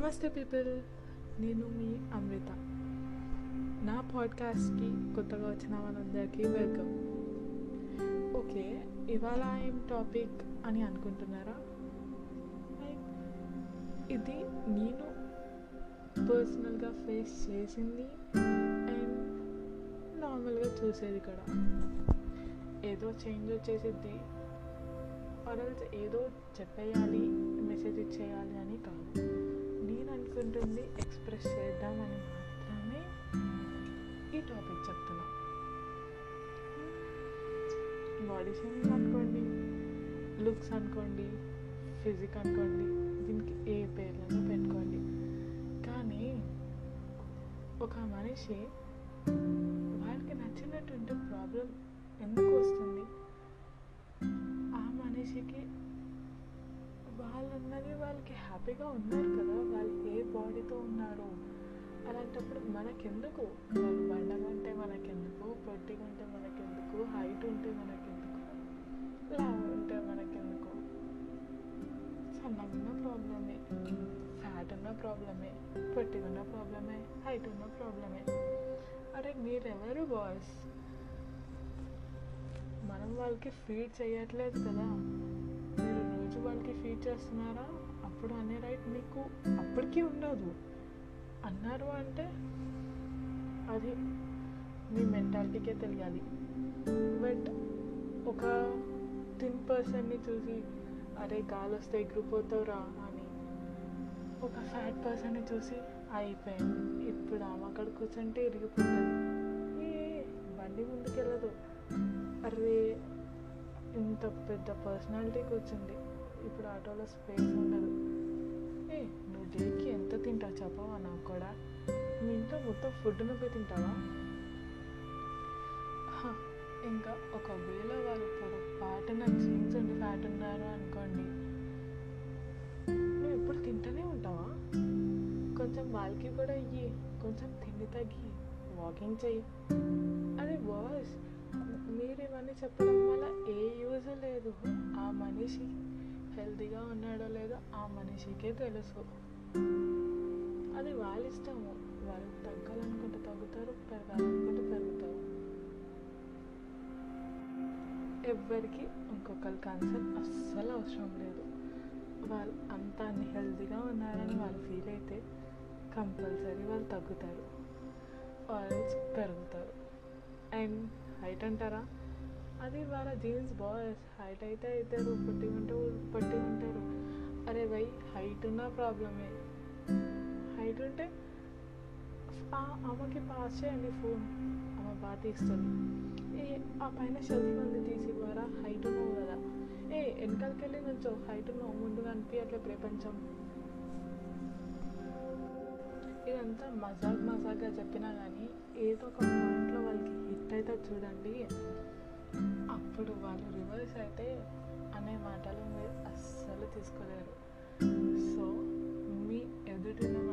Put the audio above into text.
నమస్తే పీపుల్ నేను మీ అమృత. నా పాడ్కాస్ట్కి కొత్తగా వచ్చిన వాళ్ళందరికీ వెల్కమ్ ఓకే ఇవాళ ఏం టాపిక్ అని అనుకుంటున్నారా? లైక్ ఇది నేను పర్సనల్గా ఫేస్ చేసింది అండ్ నార్మల్గా చూసేది కూడా. ఏదో చేంజ్ వచ్చేసిద్ది. ఆర్ఎల్స్ ఏదో చెప్పేయాలి మెసేజ్ ఇచ్చేయాలి అని కాదు. అనుకుంటుంది ఎక్స్ప్రెస్ చేద్దామని మాత్రమే ఈ టాపిక్ చెప్తున్నా. బాడీ షేమింగ్ అనుకోండి లుక్స్ అనుకోండి ఫిజిక్ అనుకోండి దీనికి ఏ పేర్లను పెట్టుకోండి. కానీ ఒక మనిషి వాళ్ళకి నచ్చినటువంటి ప్రాబ్లం ఎందుకు వస్తుంది? ఆ మనిషికి వాళ్ళన్నది వాళ్ళకి హ్యాపీగా ఉన్నారు కదా వాళ్ళు ఏ బాడీతో ఉన్నారు. అలాంటప్పుడు మనకెందుకు? వాళ్ళు బండగా ఉంటే మనకెందుకు? పొట్టిగా ఉంటే మనకెందుకు? హైట్ ఉంటే మనకెందుకు? లావు ఉంటే మనకెందుకు? సన్నగా ఉన్న ప్రాబ్లమే. ఫ్యాట్ ఉన్న ప్రాబ్లమే. పొట్టిగా ఉన్న ప్రాబ్లమే. హైట్ ఉన్న ప్రాబ్లమే. అరే మీరెవరు బాయ్స్? మనం వాళ్ళకి ఫీడ్ చేయట్లేదు కదా. మీరు వాళ్ళకి ఫీడ్ చేస్తున్నారా? అప్పుడు అనే రైట్ మీకు అప్పటికీ ఉండదు. అన్నారు అంటే అది మీ మెంటాలిటీకే తెలియాలి. బట్ ఒక థిన్ పర్సన్ని చూసి అరే గాలి వస్తే ఎగిరిపోతావురా అని ఒక ఫ్యాట్ పర్సన్ని చూసి అయిపోయింది. ఇప్పుడు ఆమె అక్కడ కూర్చుంటే ఇరిగిపోతుంది. ఏ బండి ముందుకెళ్ళదు. అరే ఇంత పెద్ద పర్సనాలిటీ కూర్చుంది ఇప్పుడు ఆటోలో స్పేస్ ఉండదు. ఏ నువ్వు డేకి ఎంత తింటావు చెప్పవా నాకు కూడా? మీ ఇంట్లో మొత్తం ఫుడ్ నువ్వే తింటావా? ఇంకా ఒకవేళ వాళ్ళు పొరపాటున జీన్స్ ఉండి ఫ్యాట్ ఉన్నారు అనుకోండి. నువ్వు ఎప్పుడు తింటూనే ఉంటావా? కొంచెం వాళ్ళకి కూడా ఇయ్యి కొంచెం తిండి తగ్గి వాకింగ్ చెయ్యి. అదే బాస్ మీరు ఇవన్నీ చెప్పడం వల్ల ఏ యూజ్ లేదు. ఆ మనిషి హెల్తీగా ఉన్నాడో లేదో ఆ మనిషికే తెలుసు. అది వాళ్ళ ఇష్టము. వాళ్ళు తగ్గాలనుకుంటే తగ్గుతారు పెరగాలనుకుంటే పెరుగుతారు. ఎవరికి ఇంకొకరి కన్సర్న్ అస్సలు అవసరం లేదు. వాళ్ళు అంత అన్హెల్తీగా ఉన్నారని వాళ్ళు ఫీల్ అయితే కంపల్సరీ వాళ్ళు తగ్గుతారు. ఆరెంజ్ పెరుగుతారు. అండ్ హైట్ అంటారా? అది వాళ్ళ జీన్స్ బాయ్స్. హైట్ అయితే అవుతారు పొట్టి ఉంటే పొట్టి ఉంటారు. అరే వై హైట్ ఉన్న ప్రాబ్లమే. హైట్ ఉంటే అమ్మకి ఆమెకి పాస్ చేయండి ఫోన్ ఆమె బాగా తీస్తుంది. ఏ ఆ పైన షెల్ఫ్ ఉంది తీసి ఇవ్వరా హైట్ ఉన్నావు కదా. ఏ వెనకాలకి వెళ్ళి నుంచో. హైట్ ఉన్నావు ముందు అనిపించట్లే ప్రపంచం. ఇదంతా మజాక్ మజాక్గా చెప్పినా కానీ ఏదో ఒక పాయింట్లో వాళ్ళకి హిట్ అవుతుంది చూడండి. అప్పుడు వాళ్ళు రివర్స్ అయితే అనే మాటలు మీరు అస్సలు తీసుకోలేరు. సో మీ ఎదుటిన